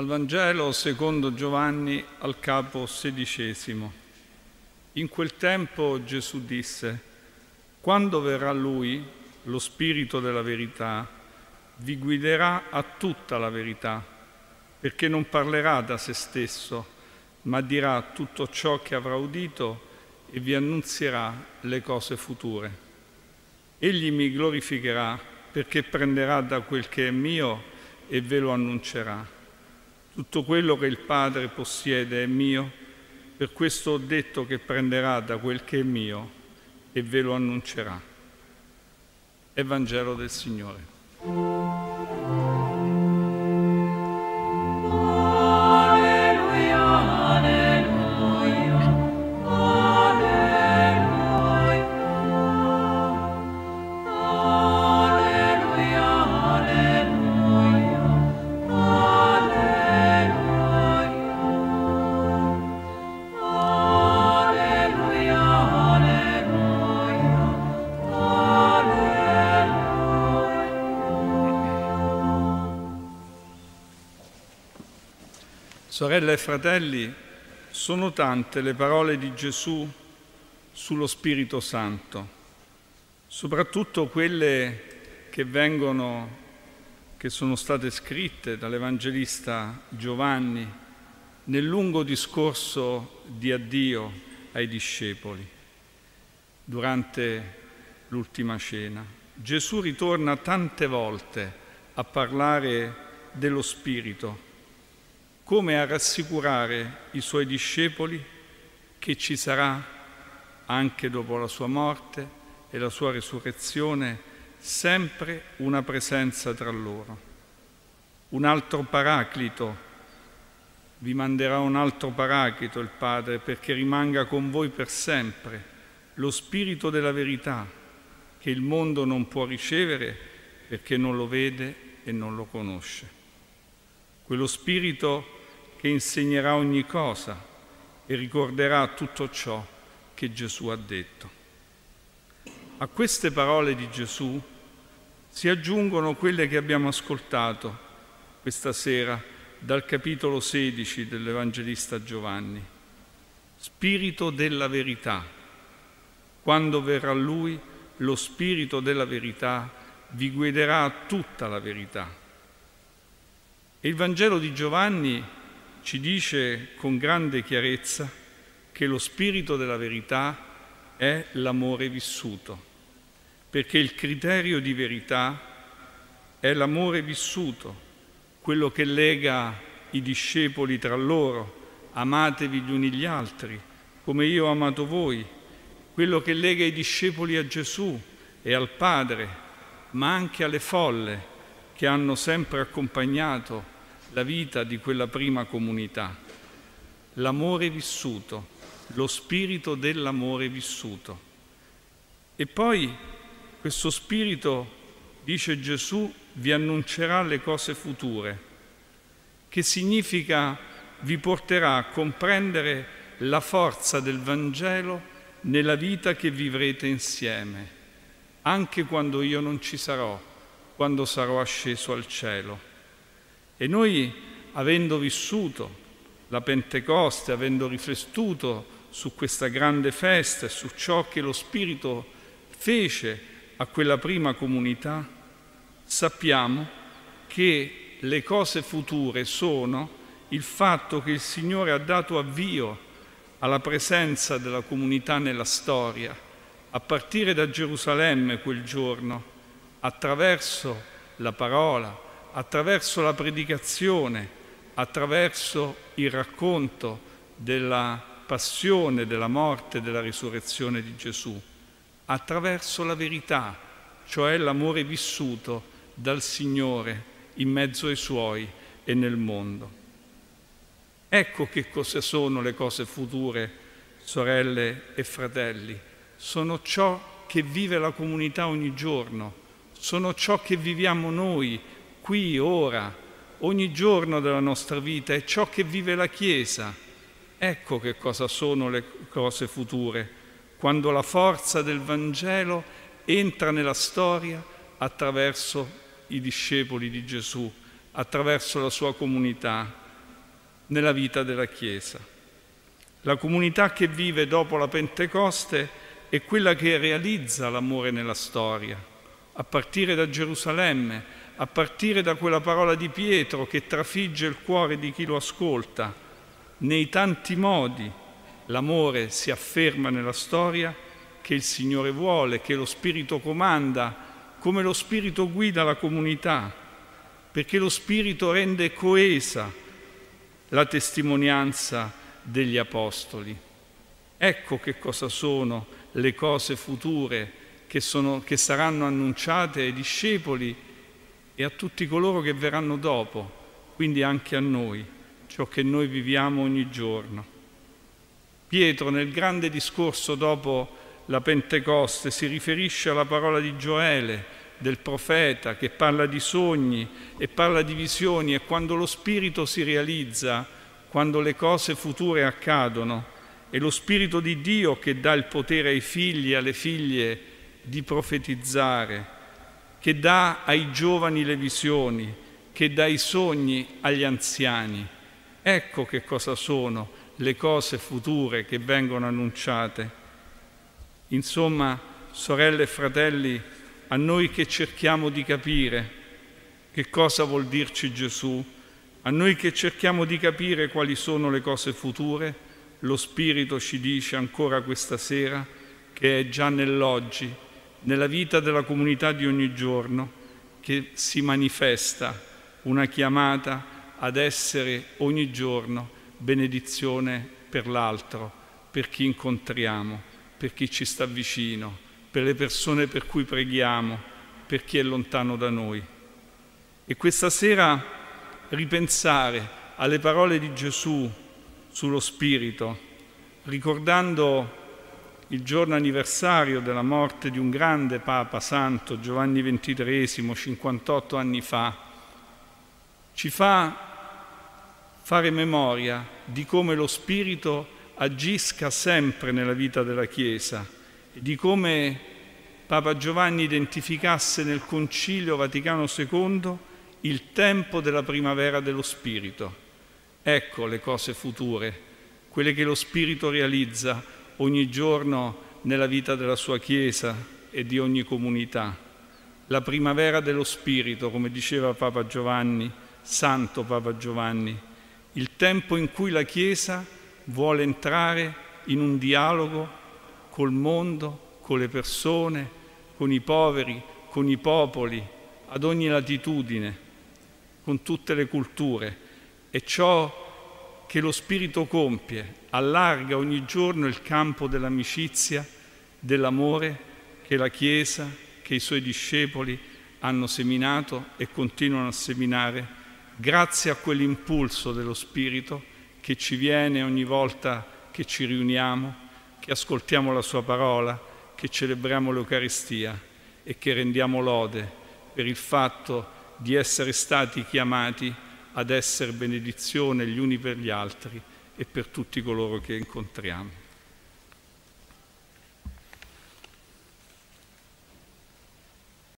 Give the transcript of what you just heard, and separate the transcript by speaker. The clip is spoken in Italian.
Speaker 1: Dal Vangelo secondo Giovanni al capo sedicesimo. In quel tempo Gesù disse, quando verrà Lui, lo Spirito della verità, vi guiderà a tutta la verità, perché non parlerà da se stesso, ma dirà tutto ciò che avrà udito e vi annunzierà le cose future. Egli mi glorificherà perché prenderà da quel che è mio e ve lo annuncerà. Tutto quello che il Padre possiede è mio, per questo ho detto che prenderà da quel che è mio e ve lo annuncerà. Evangelo del Signore. Sorelle e fratelli, sono tante le parole di Gesù sullo Spirito Santo, soprattutto quelle che vengono, che sono state scritte dall'Evangelista Giovanni nel lungo discorso di addio ai discepoli durante l'ultima cena. Gesù ritorna tante volte a parlare dello Spirito come a rassicurare i suoi discepoli che ci sarà anche dopo la sua morte e la sua risurrezione sempre una presenza tra loro. Un altro paraclito, vi manderà un altro paraclito il Padre perché rimanga con voi per sempre lo Spirito della verità che il mondo non può ricevere perché non lo vede e non lo conosce. Quello Spirito che insegnerà ogni cosa e ricorderà tutto ciò che Gesù ha detto. A queste parole di Gesù si aggiungono quelle che abbiamo ascoltato questa sera dal capitolo 16 dell'Evangelista Giovanni. Spirito della verità. Quando verrà Lui, lo Spirito della verità vi guiderà a tutta la verità. E il Vangelo di Giovanni ci dice con grande chiarezza che lo spirito della verità è l'amore vissuto, perché il criterio di verità è l'amore vissuto, quello che lega i discepoli tra loro, amatevi gli uni gli altri, come io ho amato voi, quello che lega i discepoli a Gesù e al Padre, ma anche alle folle che hanno sempre accompagnato la vita di quella prima comunità, l'amore vissuto, lo spirito dell'amore vissuto. E poi questo spirito, dice Gesù, vi annuncerà le cose future, che significa vi porterà a comprendere la forza del Vangelo nella vita che vivrete insieme, anche quando io non ci sarò, quando sarò asceso al cielo. E noi, avendo vissuto la Pentecoste, avendo riflettuto su questa grande festa e su ciò che lo Spirito fece a quella prima comunità, sappiamo che le cose future sono il fatto che il Signore ha dato avvio alla presenza della comunità nella storia, a partire da Gerusalemme quel giorno, attraverso la parola, attraverso la predicazione, attraverso il racconto della passione, della morte della risurrezione di Gesù, attraverso la verità, cioè l'amore vissuto dal Signore in mezzo ai Suoi e nel mondo. Ecco che cosa sono le cose future, sorelle e fratelli. Sono ciò che vive la comunità ogni giorno, sono ciò che viviamo noi qui, ora, ogni giorno della nostra vita, è ciò che vive la Chiesa. Ecco che cosa sono le cose future, quando la forza del Vangelo entra nella storia attraverso i discepoli di Gesù, attraverso la sua comunità, nella vita della Chiesa. La comunità che vive dopo la Pentecoste è quella che realizza l'amore nella storia, a partire da Gerusalemme, a partire da quella parola di Pietro che trafigge il cuore di chi lo ascolta. Nei tanti modi l'amore si afferma nella storia che il Signore vuole, che lo Spirito comanda, come lo Spirito guida la comunità, perché lo Spirito rende coesa la testimonianza degli Apostoli. Ecco che cosa sono le cose future che, sono, che saranno annunciate ai discepoli e a tutti coloro che verranno dopo, quindi anche a noi, ciò che noi viviamo ogni giorno. Pietro nel grande discorso dopo la Pentecoste si riferisce alla parola di Gioele, del profeta, che parla di sogni e parla di visioni e quando lo Spirito si realizza, quando le cose future accadono, è lo Spirito di Dio che dà il potere ai figli e alle figlie di profetizzare, che dà ai giovani le visioni, che dà i sogni agli anziani. Ecco che cosa sono le cose future che vengono annunciate. Insomma, sorelle e fratelli, a noi che cerchiamo di capire che cosa vuol dirci Gesù, a noi che cerchiamo di capire quali sono le cose future, lo Spirito ci dice ancora questa sera che è già nell'oggi, nella vita della comunità di ogni giorno, che si manifesta una chiamata ad essere ogni giorno benedizione per l'altro, per chi incontriamo, per chi ci sta vicino, per le persone per cui preghiamo, per chi è lontano da noi. E questa sera ripensare alle parole di Gesù sullo Spirito, ricordando il giorno anniversario della morte di un grande Papa Santo, Giovanni XXIII, 58 anni fa, ci fa fare memoria di come lo Spirito agisca sempre nella vita della Chiesa e di come Papa Giovanni identificasse nel Concilio Vaticano II il tempo della primavera dello Spirito. Ecco le cose future, quelle che lo Spirito realizza ogni giorno nella vita della sua Chiesa e di ogni comunità. La primavera dello Spirito, come diceva Papa Giovanni, Santo Papa Giovanni, il tempo in cui la Chiesa vuole entrare in un dialogo col mondo, con le persone, con i poveri, con i popoli, ad ogni latitudine, con tutte le culture è ciò che lo Spirito compie, allarga ogni giorno il campo dell'amicizia, dell'amore che la Chiesa, che i suoi discepoli hanno seminato e continuano a seminare, grazie a quell'impulso dello Spirito che ci viene ogni volta che ci riuniamo, che ascoltiamo la Sua parola, che celebriamo l'Eucaristia e che rendiamo lode per il fatto di essere stati chiamati ad essere benedizione gli uni per gli altri e per tutti coloro che incontriamo.